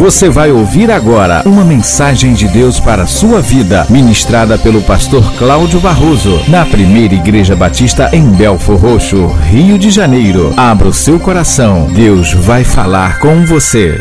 Você vai ouvir agora uma mensagem de Deus para a sua vida, ministrada pelo pastor Cláudio Barroso, na primeira Igreja Batista em Belfor Roxo, Rio de Janeiro. Abra o seu coração, Deus vai falar com você.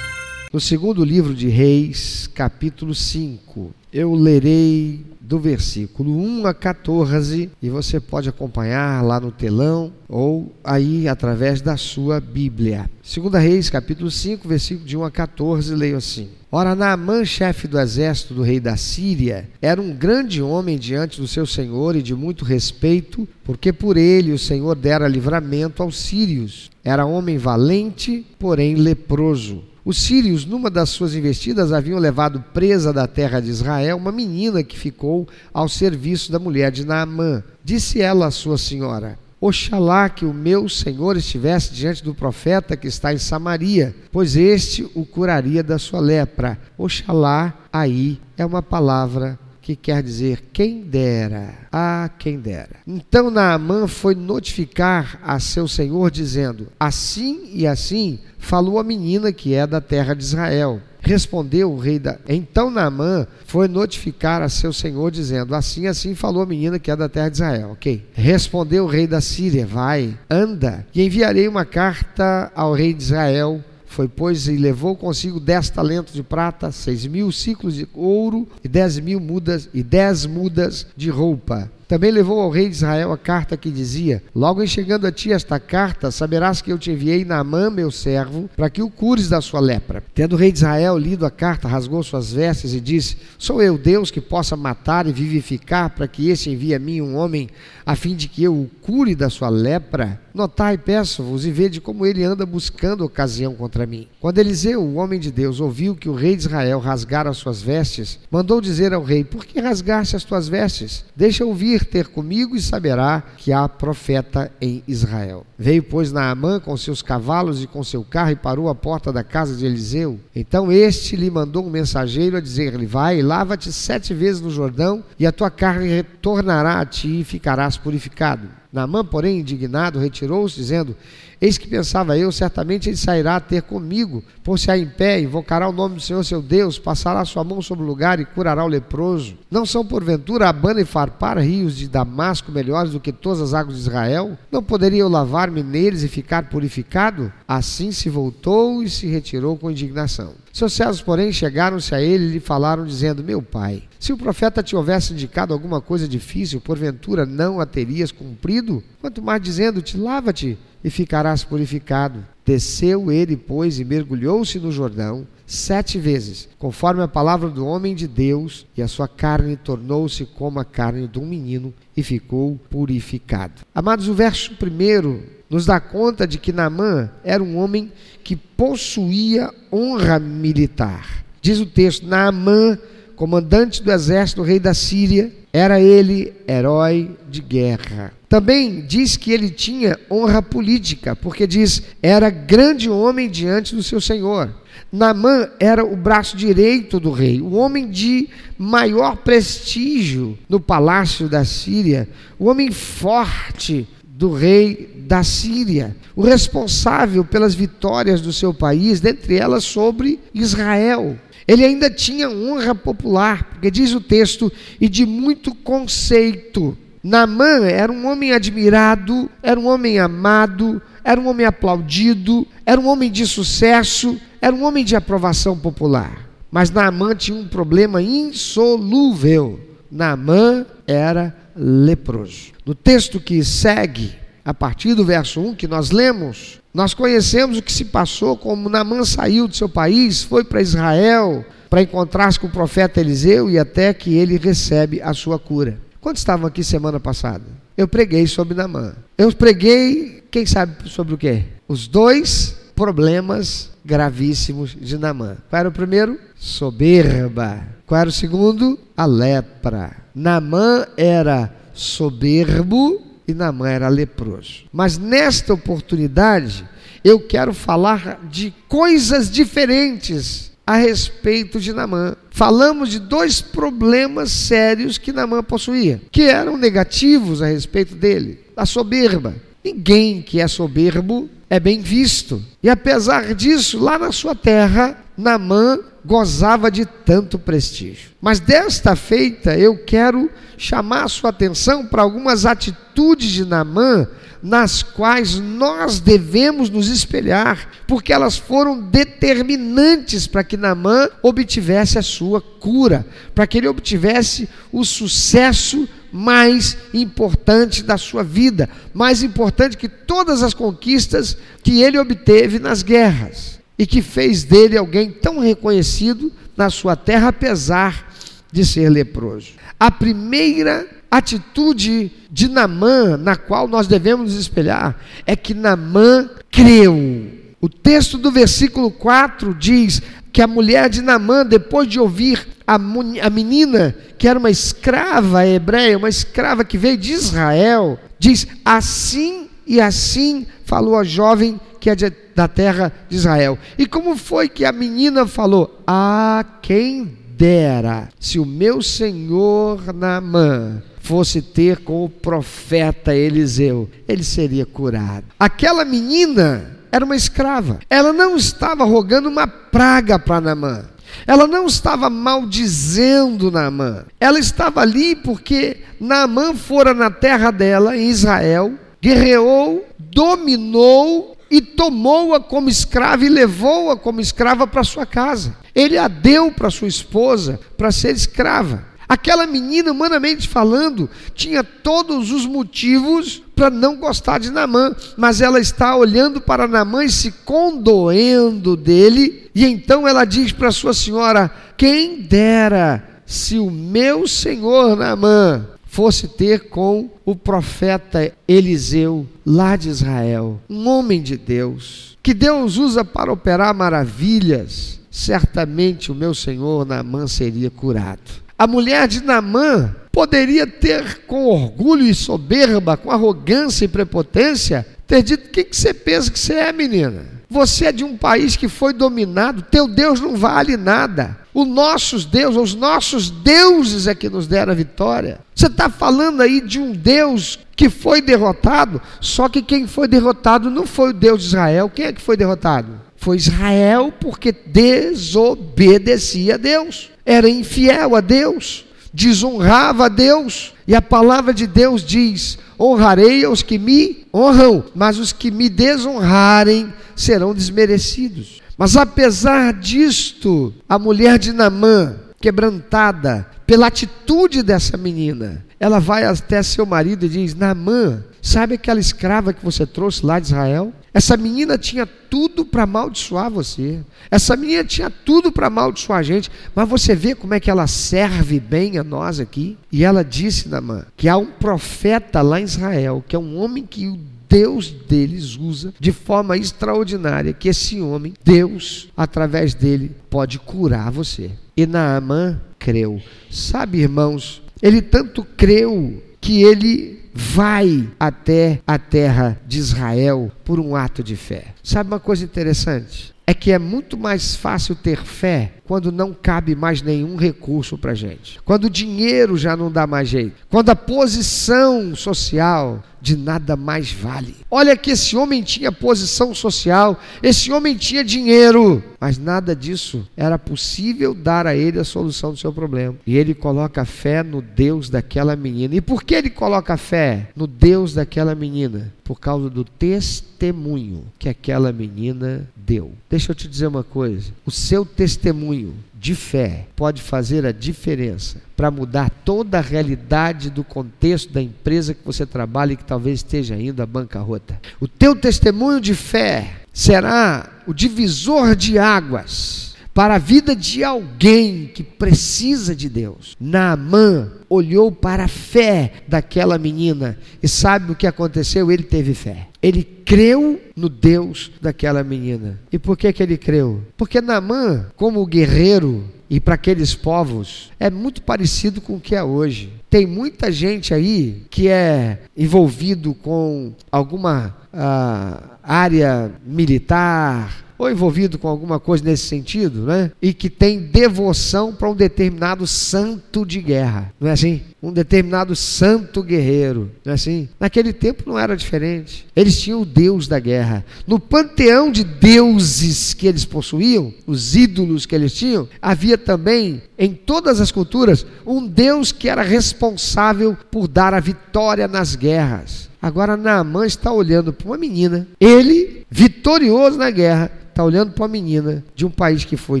No segundo livro de Reis, capítulo 5, eu lerei do versículo 1 a 14 e você pode acompanhar lá no telão ou aí através da sua Bíblia. Segunda Reis, capítulo 5, versículo de 1 a 14, leio assim: Ora, Naamã, chefe do exército do rei da Síria, era um grande homem diante do seu senhor e de muito respeito, porque por ele o senhor dera livramento aos sírios. Era homem valente, porém leproso. Os sírios, numa das suas investidas, haviam levado presa da terra de Israel uma menina que ficou ao serviço da mulher de Naamã. Disse ela à sua senhora: Oxalá que o meu senhor estivesse diante do profeta que está em Samaria, pois este o curaria da sua lepra. Oxalá aí é uma palavra que quer dizer quem dera, a quem dera. Então Naamã foi notificar a seu senhor, dizendo: Assim e assim falou a menina que é da terra de Israel. Respondeu o rei da. Então Naamã foi notificar a seu senhor, dizendo: Assim, assim falou a menina que é da terra de Israel. Ok. Respondeu o rei da Síria: Vai, anda, e enviarei uma carta ao rei de Israel foi, pois, e levou consigo dez talentos de prata, seis mil ciclos de ouro e dez mil mudas e dez mudas de roupa. Também levou ao rei de Israel a carta que dizia: Logo em chegando a ti esta carta, saberás que eu te enviei Naamã, meu servo, para que o cures da sua lepra. Tendo o rei de Israel lido a carta, rasgou suas vestes e disse: Sou eu Deus que possa matar e vivificar, para que este envie a mim um homem, a fim de que eu o cure da sua lepra? Notai, peço-vos, e vede como ele anda buscando ocasião contra mim. Quando Eliseu, o homem de Deus, ouviu que o rei de Israel rasgara as suas vestes, mandou dizer ao rei: Por que rasgaste as tuas vestes? Deixa ouvir ter comigo e saberá que há profeta em Israel. Veio, pois, Naamã com seus cavalos e com seu carro e parou à porta da casa de Eliseu. Então este lhe mandou um mensageiro a dizer-lhe: Vai, lava-te sete vezes no Jordão, e a tua carne retornará a ti e ficarás purificado. Naamã, porém, indignado, retirou-se, dizendo: Eis que pensava eu, certamente ele sairá a ter comigo, pôr-se-á em pé, invocará o nome do Senhor seu Deus, passará sua mão sobre o lugar e curará o leproso. Não são, porventura, Abana e Farpar rios de Damasco melhores do que todas as águas de Israel? Não poderia eu lavar-me neles e ficar purificado? Assim se voltou e se retirou com indignação. Seus servos, porém, chegaram-se a ele e lhe falaram, dizendo: Meu pai, se o profeta te houvesse indicado alguma coisa difícil, porventura não a terias cumprido? Quanto mais dizendo-te: Lava-te e ficarás purificado. Desceu ele, pois, e mergulhou-se no Jordão sete vezes, conforme a palavra do homem de Deus, e a sua carne tornou-se como a carne de um menino e ficou purificado. Amados, o verso primeiro nos dá conta de que Naamã era um homem que possuía honra militar. Diz o texto: Naamã, comandante do exército do rei da Síria, era ele herói de guerra. Também diz que ele tinha honra política, porque diz: era grande homem diante do seu senhor. Naamã era o braço direito do rei, o homem de maior prestígio no palácio da Síria, o homem forte do rei da Síria, o responsável pelas vitórias do seu país, dentre elas sobre Israel. Ele ainda tinha honra popular, porque diz o texto, e de muito conceito. Naamã era um homem admirado, era um homem amado, era um homem aplaudido, era um homem de sucesso, era um homem de aprovação popular. Mas Naamã tinha um problema insolúvel. Naamã era leproso. No texto que segue, a partir do verso 1 que nós lemos, nós conhecemos o que se passou, como Naamã saiu do seu país, foi para Israel para encontrar-se com o profeta Eliseu e até que ele recebe a sua cura. Quando estavam aqui semana passada? Eu preguei sobre Naamã. Eu preguei, quem sabe sobre o quê? Os dois problemas gravíssimos de Naamã. Qual era o primeiro? Soberba. Qual era o segundo? A lepra. Naamã era soberbo e Naamã era leproso. Mas nesta oportunidade, eu quero falar de coisas diferentes a respeito de Namã. Falamos de dois problemas sérios que Namã possuía, que eram negativos a respeito dele: a soberba. Ninguém que é soberbo é bem visto. E apesar disso, lá na sua terra, Namã gozava de tanto prestígio. Mas desta feita, eu quero chamar a sua atenção para algumas atitudes de Namã nas quais nós devemos nos espelhar, porque elas foram determinantes para que Namã obtivesse a sua cura, para que ele obtivesse o sucesso mais importante da sua vida, mais importante que todas as conquistas que ele obteve nas guerras e que fez dele alguém tão reconhecido na sua terra, apesar de ser leproso. A primeira atitude de Namã, na qual nós devemos nos espelhar, é que Namã creu. O texto do versículo 4 diz que a mulher de Namã, depois de ouvir a, menina, que era uma escrava hebreia, uma escrava que veio de Israel, diz: Assim e assim falou a jovem que é de, da terra de Israel. E como foi que a menina falou? Ah, quem dera se o meu senhor Namã fosse ter com o profeta Eliseu, ele seria curado. Aquela menina era uma escrava. Ela não estava rogando uma praga para Naamã. Ela não estava maldizendo Naamã. Ela estava ali porque Naamã fora na terra dela, em Israel, guerreou, dominou e tomou-a como escrava e levou-a como escrava para sua casa. Ele a deu para sua esposa para ser escrava. Aquela menina, humanamente falando, tinha todos os motivos para não gostar de Namã, mas ela está olhando para Namã e se condoendo dele, e então ela diz para sua senhora: Quem dera se o meu senhor Namã fosse ter com o profeta Eliseu, lá de Israel, um homem de Deus, que Deus usa para operar maravilhas, certamente o meu senhor Naamã seria curado. A mulher de Namã poderia ter, com orgulho e soberba, com arrogância e prepotência, ter dito: O que, você pensa que você é, menina? Você é de um país que foi dominado, teu Deus não vale nada. Os nossos deuses, os nossos deuses é que nos deram a vitória. Você está falando aí de um Deus que foi derrotado, só que quem foi derrotado não foi o Deus de Israel. Quem é que foi derrotado? Foi Israel porque desobedecia a Deus era infiel a Deus, desonrava a Deus. E a palavra de Deus diz: honrarei aos que me honram, mas os que me desonrarem serão desmerecidos. Mas apesar disto, a mulher de Namã, quebrantada pela atitude dessa menina, ela vai até seu marido e diz: Namã, sabe aquela escrava que você trouxe lá de Israel? Essa menina tinha tudo para amaldiçoar você. Essa menina tinha tudo para amaldiçoar a gente. Mas você vê como é que ela serve bem a nós aqui? E ela disse, Namã, que há um profeta lá em Israel, que é um homem que o Deus deles usa de forma extraordinária, que esse homem, Deus, através dele, pode curar você. E Naamã creu. Sabe, irmãos, ele tanto creu que ele vai até a terra de Israel por um ato de fé. Sabe uma coisa interessante? É que é muito mais fácil ter fé quando não cabe mais nenhum recurso para gente, quando o dinheiro já não dá mais jeito, quando a posição social de nada mais vale. Olha que esse homem tinha posição social, esse homem tinha dinheiro, mas nada disso era possível dar a ele a solução do seu problema. E ele coloca fé no Deus daquela menina. E por que ele coloca fé no Deus daquela menina? Por causa do testemunho que aquela menina deu. Deixa eu te dizer uma coisa: o seu testemunho de fé pode fazer a diferença para mudar toda a realidade do contexto da empresa que você trabalha e que talvez esteja indo à bancarrota. O teu testemunho de fé será o divisor de águas para a vida de alguém que precisa de Deus. Naamã olhou para a fé daquela menina e sabe o que aconteceu? Ele teve fé. Ele creu no Deus daquela menina. E por que, que ele creu? Porque Naamã, como guerreiro, e para aqueles povos é muito parecido com o que é hoje. Tem muita gente aí que é envolvido com alguma ah, área militar, ou envolvido com alguma coisa nesse sentido, né? E que tem devoção para um determinado santo de guerra, não é assim? Um determinado santo guerreiro, não é assim? Naquele tempo não era diferente. Eles tinham o Deus da guerra. No panteão de deuses que eles possuíam, os ídolos que eles tinham, havia também em todas as culturas um Deus que era responsável por dar a vitória nas guerras. Agora Naamã está olhando para uma menina, ele vitorioso na guerra, está olhando para uma menina de um país que foi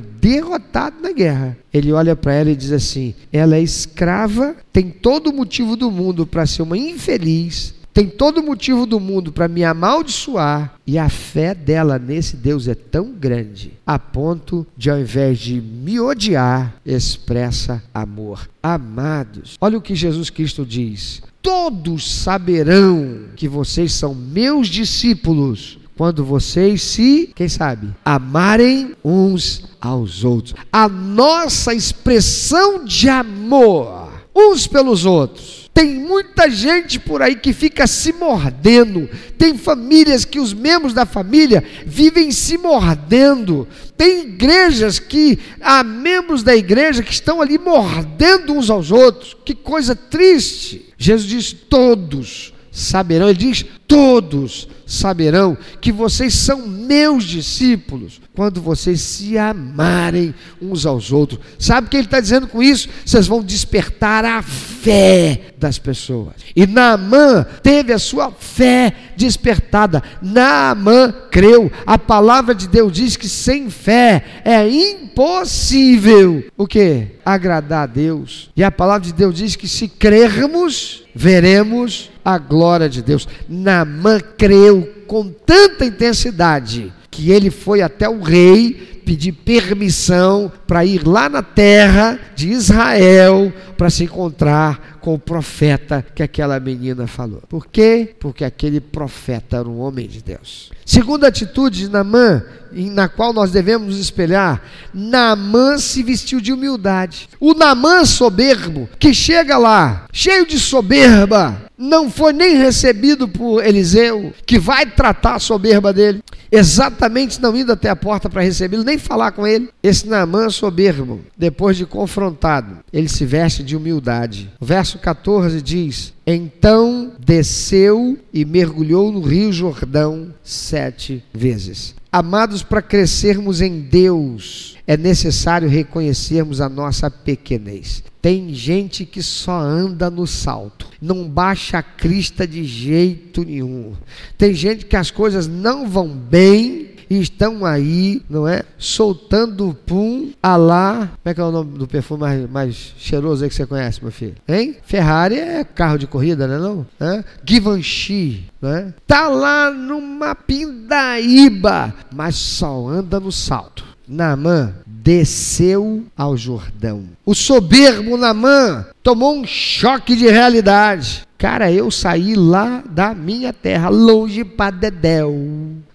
derrotado na guerra. Ele olha para ela e diz assim: ela é escrava, tem todo o motivo do mundo para ser uma infeliz, tem todo o motivo do mundo para me amaldiçoar, e a fé dela nesse Deus é tão grande, a ponto de, ao invés de me odiar, expressa amor. Amados, olha o que Jesus Cristo diz: todos saberão que vocês são meus discípulos quando vocês se, quem sabe, amarem uns aos outros. A nossa expressão de amor uns pelos outros. Tem muita gente por aí que fica se mordendo. Tem famílias que os membros da família vivem se mordendo. Tem igrejas que há membros da igreja que estão ali mordendo uns aos outros. Que coisa triste. Jesus diz: todos saberão. Ele diz: todos saberão que vocês são meus discípulos quando vocês se amarem uns aos outros. Sabe o que ele está dizendo com isso? Vocês vão despertar a fé das pessoas. E Naamã teve a sua fé despertada. Naamã creu. A palavra de Deus diz que sem fé é impossível o que? Agradar a Deus. E a palavra de Deus diz que se crermos, veremos a glória de Deus. Naamã creu com tanta intensidade que ele foi até o rei pedir permissão para ir lá na terra de Israel para se encontrar com o profeta que aquela menina falou. Por quê? Porque aquele profeta era um homem de Deus. Segunda atitude de Naamã, na qual nós devemos nos espelhar, Naamã se vestiu de humildade. O Naamã soberbo, que chega lá, cheio de soberba, não foi nem recebido por Eliseu, que vai tratar a soberba dele, exatamente não indo até a porta para recebê-lo, nem falar com ele. Esse Naamã soberbo, depois de confrontado, ele se veste de humildade. O verso 14 diz: Então desceu e mergulhou no rio Jordão sete vezes. Amados, para crescermos em Deus, é necessário reconhecermos a nossa pequenez. Tem gente que só anda no salto, não baixa a crista de jeito nenhum. Tem gente que as coisas não vão bem e estão aí, não é? Soltando pum, a lá. Como é que é o nome do perfume mais, mais cheiroso aí que você conhece, meu filho? Hein? Ferrari é carro de corrida, não é? Não? É? Givenchy, não é? Tá lá numa pindaíba, mas só anda no salto. Naamã desceu ao Jordão. O soberbo Namã tomou um choque de realidade. Cara, eu saí lá da minha terra, longe para Dedéu.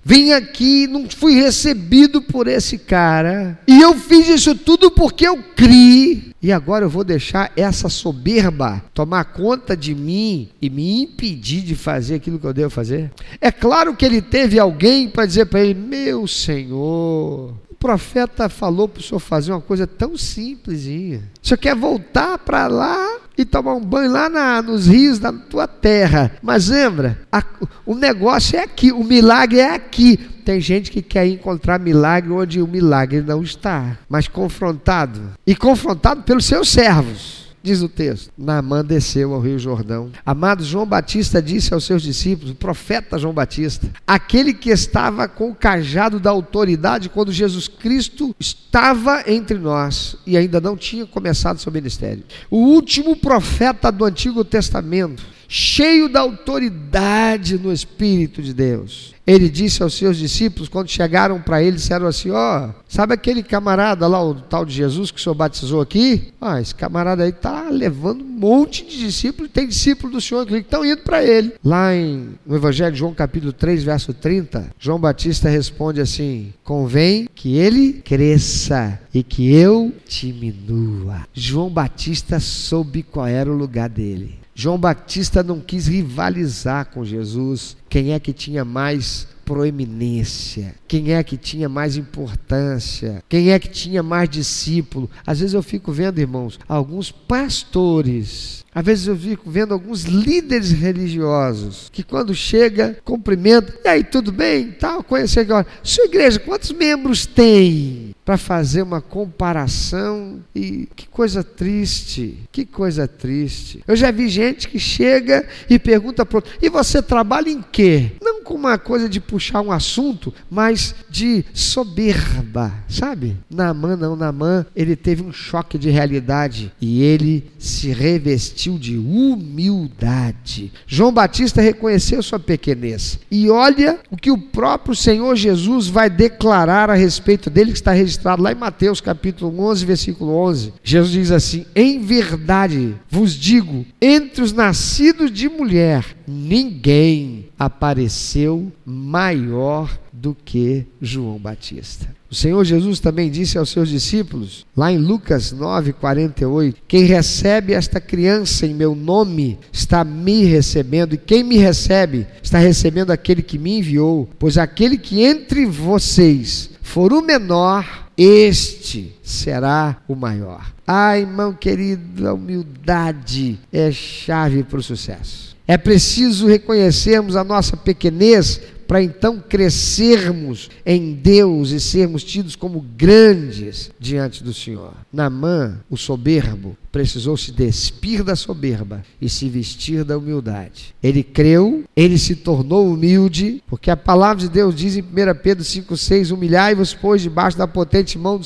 Vim aqui, não fui recebido por esse cara. E eu fiz isso tudo porque eu criei. E agora eu vou deixar essa soberba tomar conta de mim e me impedir de fazer aquilo que eu devo fazer? É claro que ele teve alguém para dizer para ele: Meu Senhor, profeta falou para o senhor fazer uma coisa tão simplesinha. O senhor quer voltar para lá e tomar um banho lá na, nos rios da tua terra. Mas lembra, a, o negócio é aqui, o milagre é aqui. Tem gente que quer encontrar milagre onde o milagre não está, mas confrontado e confrontado pelos seus servos. Diz o texto: Naamã desceu ao Rio Jordão. Amado João Batista disse aos seus discípulos, o profeta João Batista, aquele que estava com o cajado da autoridade quando Jesus Cristo estava entre nós e ainda não tinha começado seu ministério. O último profeta do Antigo Testamento, cheio da autoridade no Espírito de Deus ele disse aos seus discípulos, quando chegaram para ele, disseram assim: Ó, oh, sabe aquele camarada lá, o tal de Jesus que o senhor batizou aqui? Ah, esse camarada aí está levando um monte de discípulos, tem discípulos do senhor que estão indo para ele. Lá em, no Evangelho de João, capítulo 3, verso 30, João Batista responde assim: Convém que ele cresça e que eu diminua. João Batista soube qual era o lugar dele. João Batista não quis rivalizar com Jesus. Quem é que tinha mais proeminência? Quem é que tinha mais importância? Quem é que tinha mais discípulo? Às vezes eu fico vendo, irmãos, alguns pastores às vezes eu fico vendo alguns líderes religiosos que quando chega, cumprimenta, e aí, tudo bem? Tal, conhecer agora. Sua igreja, quantos membros tem? Para fazer uma comparação e que coisa triste, que coisa triste. Eu já vi gente que chega e pergunta para outro, e você trabalha em quê? Não com uma coisa de puxar um assunto, mas de soberba, sabe? Namã não, Namã, ele teve um choque de realidade e ele se revestiu vestiu de humildade. João Batista reconheceu sua pequenez. E olha o que o próprio Senhor Jesus vai declarar a respeito dele, que está registrado lá em Mateus capítulo 11, versículo 11. Jesus diz assim: Em verdade vos digo, entre os nascidos de mulher, ninguém apareceu maior do que João Batista. O Senhor Jesus também disse aos seus discípulos, lá em Lucas 9, 48, quem recebe esta criança em meu nome está me recebendo, e quem me recebe está recebendo aquele que me enviou, pois aquele que entre vocês for o menor, este será o maior. Ah, irmão querido, a humildade é chave para o sucesso. É preciso reconhecermos a nossa pequenez para então crescermos em Deus e sermos tidos como grandes diante do Senhor. Namã, o soberbo, precisou se despir da soberba e se vestir da humildade. Ele creu, ele se tornou humilde, porque a palavra de Deus diz em 1 Pedro 5,6: Humilhai-vos, pois, debaixo da potente mão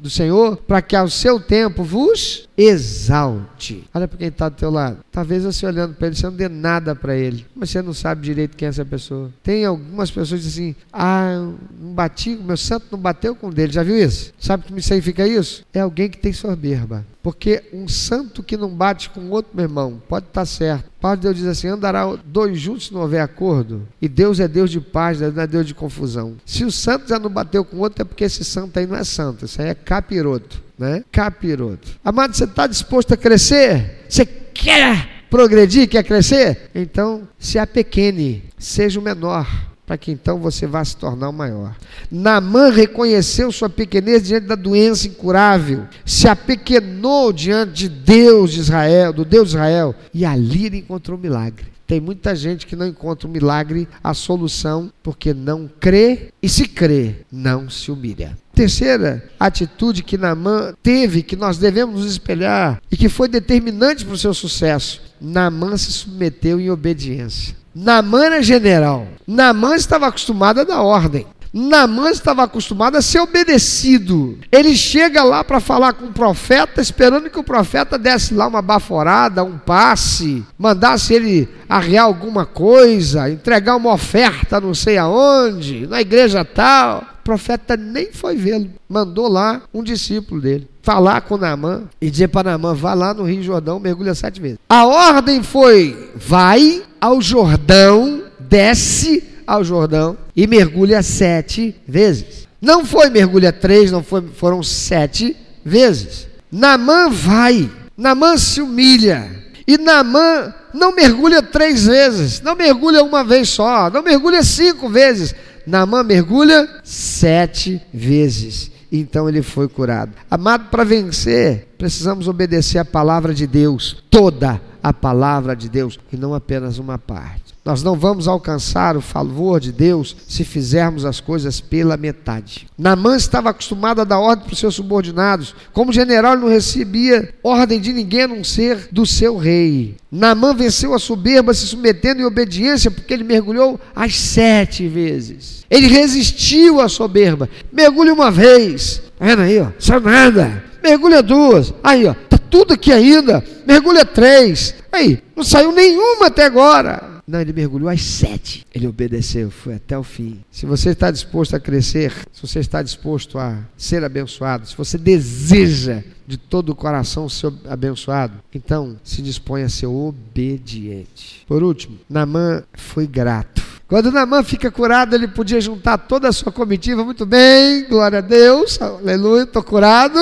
do Senhor, para que ao seu tempo vos exalte. Olha para quem está do teu lado. Talvez você olhando para ele, você não dê nada para ele, mas você não sabe direito quem é essa pessoa. Tem algumas pessoas que dizem assim: Ah, não bati, meu santo não bateu com o dele. Já viu isso? Sabe que me significa isso? É alguém que tem soberba. Porque um santo que não bate com outro, meu irmão, pode estar certo. A palavra de Deus diz assim: andará dois juntos se não houver acordo. E Deus é Deus de paz, não é Deus de confusão. Se o santo já não bateu com outro, é porque esse santo aí não é santo. Isso aí é capiroto. Né? Capiroto. Amado, você está disposto a crescer? Você quer progredir, quer crescer? Então, se apequene, seja o menor para que então você vá se tornar o maior. Namã reconheceu sua pequenez diante da doença incurável, se apequenou diante de Deus de Israel, do Deus de Israel, e ali ele encontrou um milagre. Tem muita gente que não encontra o um milagre, a solução, porque não crê e se crê, não se humilha. Terceira atitude que Namã teve, que nós devemos nos espelhar e que foi determinante para o seu sucesso. Namã se submeteu em obediência. Namã era general. Namã estava acostumado a dar ordem. Namã estava acostumado a ser obedecido. Ele chega lá para falar com o profeta, esperando que o profeta desse lá uma baforada, um passe, mandasse ele arriar alguma coisa, entregar uma oferta não sei aonde, na igreja tal. O profeta nem foi vê-lo, mandou lá um discípulo dele falar com Naamã e dizer para Naamã, vá lá no Rio Jordão, mergulha sete vezes. A ordem foi, vai ao Jordão, desce ao Jordão e mergulha sete vezes. Não foi mergulha três, não foi, foram sete vezes. Namã vai, Namã se humilha. E Namã não mergulha três vezes, não mergulha uma vez só, não mergulha cinco vezes. Namã mergulha sete vezes. Então ele foi curado. Amado, para vencer, precisamos obedecer a palavra de Deus, toda a palavra de Deus, e não apenas uma parte. Nós não vamos alcançar o favor de Deus se fizermos as coisas pela metade. Namã estava acostumado a dar ordem para os seus subordinados. Como general, ele não recebia ordem de ninguém a não ser do seu rei. Namã venceu a soberba se submetendo em obediência, porque ele mergulhou as sete vezes. Ele resistiu à soberba. Mergulha uma vez. Está vendo aí, ó? Só nada. Mergulha duas. Aí, ó. Tá tudo aqui ainda. Mergulha três. Aí, não saiu nenhuma até agora. Não, ele mergulhou às sete. Ele obedeceu, foi até o fim. Se você está disposto a crescer, se você está disposto a ser abençoado, se você deseja de todo o coração ser abençoado, então se dispõe a ser obediente. Por último, Namã foi grato. Quando Namã fica curado, ele podia juntar toda a sua comitiva. Muito bem, glória a Deus, aleluia, estou curado.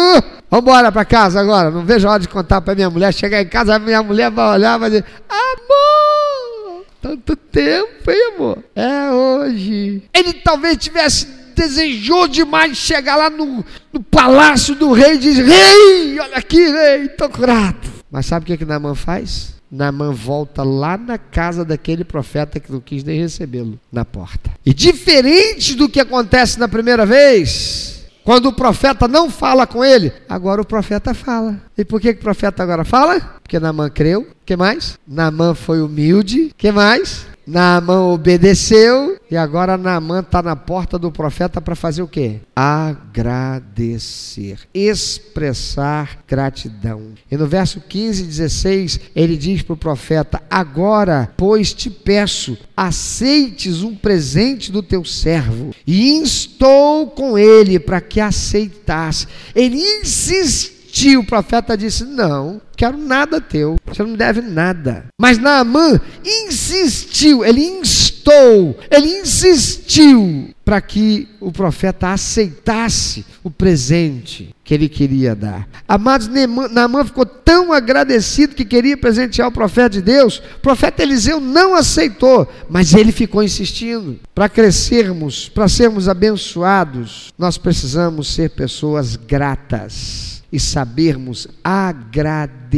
Vamos embora para casa agora. Não vejo a hora de contar para minha mulher. Chegar em casa, minha mulher vai olhar e vai dizer: Amor, tanto tempo, hein, amor? É hoje. Ele talvez tivesse desejou demais chegar lá no, no palácio do rei e dizer: Rei, olha aqui, rei, estou grato. Mas sabe o que, que Naamã faz? Naamã volta lá na casa daquele profeta que não quis nem recebê-lo na porta. E diferente do que acontece na primeira vez, quando o profeta não fala com ele, agora o profeta fala. E por que, que o profeta agora fala? Porque Naamã creu. que mais? Naamã foi humilde. que mais? Naamã obedeceu e agora Naamã está na porta do profeta para fazer o quê? Agradecer, expressar gratidão. E no verso 15 e 16, ele diz para o profeta: Agora, pois te peço, aceites um presente do teu servo. E instou com ele para que aceitasse. Ele insistiu, o profeta disse: Não, quero nada teu, você não me deve nada. Mas Naamã insistiu, ele instou, ele insistiu para que o profeta aceitasse o presente que ele queria dar. Amados, Naamã ficou tão agradecido que queria presentear o profeta de Deus, o profeta Eliseu não aceitou, mas ele ficou insistindo. Para crescermos, para sermos abençoados, nós precisamos ser pessoas gratas e sabermos agradecer.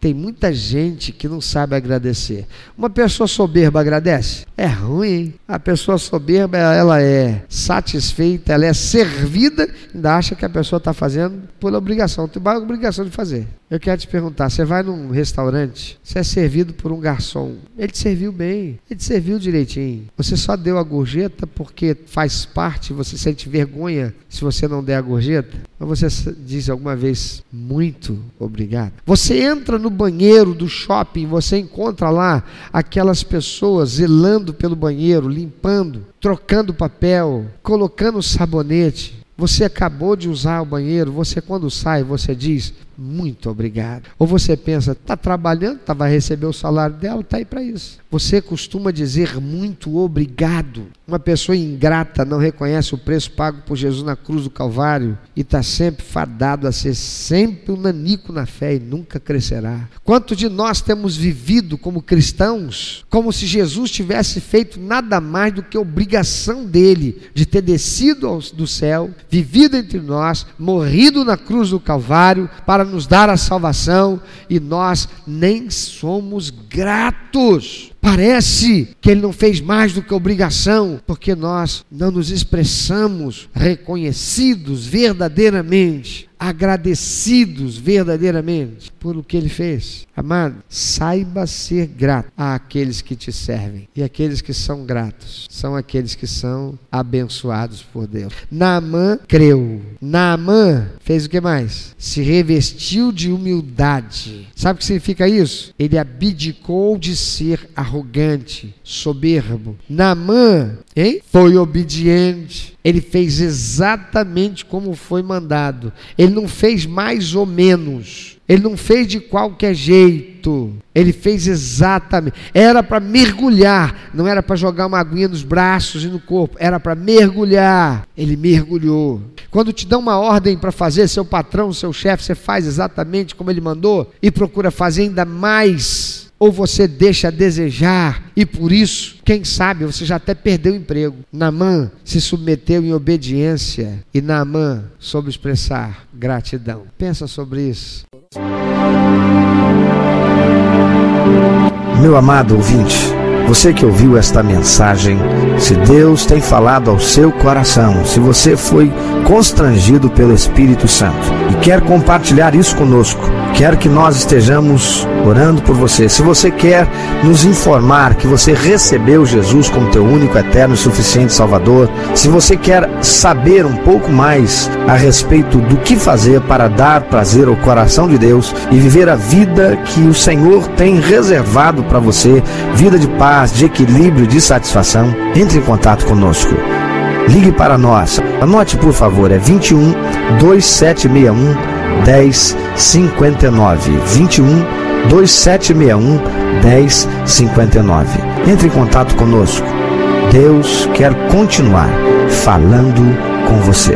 Tem muita gente que não sabe agradecer. Uma pessoa soberba agradece? É ruim. Hein? A pessoa soberba, ela é satisfeita, ela é servida, ainda acha que a pessoa está fazendo por obrigação. Tem uma obrigação de fazer. Eu quero te perguntar: você vai num restaurante, você é servido por um garçom, ele te serviu bem, ele te serviu direitinho. Você só deu a gorjeta porque faz parte, você sente vergonha se você não der a gorjeta? Ou você diz alguma vez muito obrigado? Você entra no banheiro do shopping, você encontra lá aquelas pessoas zelando pelo banheiro, limpando, trocando papel, colocando sabonete. Você acabou de usar o banheiro, você quando sai, você diz muito obrigado. Ou você pensa, está trabalhando, tá, vai receber o salário dela, está aí para isso. Você costuma dizer muito obrigado. Uma pessoa ingrata não reconhece o preço pago por Jesus na cruz do Calvário e está sempre fadado a ser sempre um nanico na fé e nunca crescerá. Quanto de nós temos vivido como cristãos como se Jesus tivesse feito nada mais do que obrigação dele de ter descido do céu, vivido entre nós, morrido na cruz do Calvário para nos dar a salvação e nós nem somos gratos. Parece que ele não fez mais do que obrigação, porque nós não nos expressamos reconhecidos verdadeiramente agradecidos verdadeiramente por o que ele fez. Amado, saiba ser grato àqueles que te servem. E aqueles que são gratos são aqueles que são abençoados por Deus. Naamã creu. Naamã fez o que mais? Se revestiu de humildade. Sabe o que significa isso? Ele abdicou de ser arrogante, soberbo. Naamã, hein? Foi obediente. Ele fez exatamente como foi mandado. Ele não fez mais ou menos. Ele não fez de qualquer jeito. Ele fez exatamente. Era para mergulhar, não era para jogar uma aguinha nos braços e no corpo, era para mergulhar. Ele mergulhou. Quando te dão uma ordem para fazer, seu patrão, seu chefe, você faz exatamente como ele mandou e procura fazer ainda mais ou você deixa a desejar e por isso, quem sabe, você já até perdeu o emprego. Namã se submeteu em obediência e Namã soube expressar gratidão. Pensa sobre isso. Meu amado ouvinte, você que ouviu esta mensagem, se Deus tem falado ao seu coração, se você foi constrangido pelo Espírito Santo e quer compartilhar isso conosco, quer que nós estejamos orando por você. Se você quer nos informar que você recebeu Jesus como teu único, eterno e suficiente Salvador, se você quer saber um pouco mais a respeito do que fazer para dar prazer ao coração de Deus e viver a vida que o Senhor tem reservado para você, vida de paz, de equilíbrio, de satisfação, entre em contato conosco. Ligue para nós. Anote, por favor, é 21 2761 1059 21 2761 1059. Entre em contato conosco. Deus quer continuar falando com você.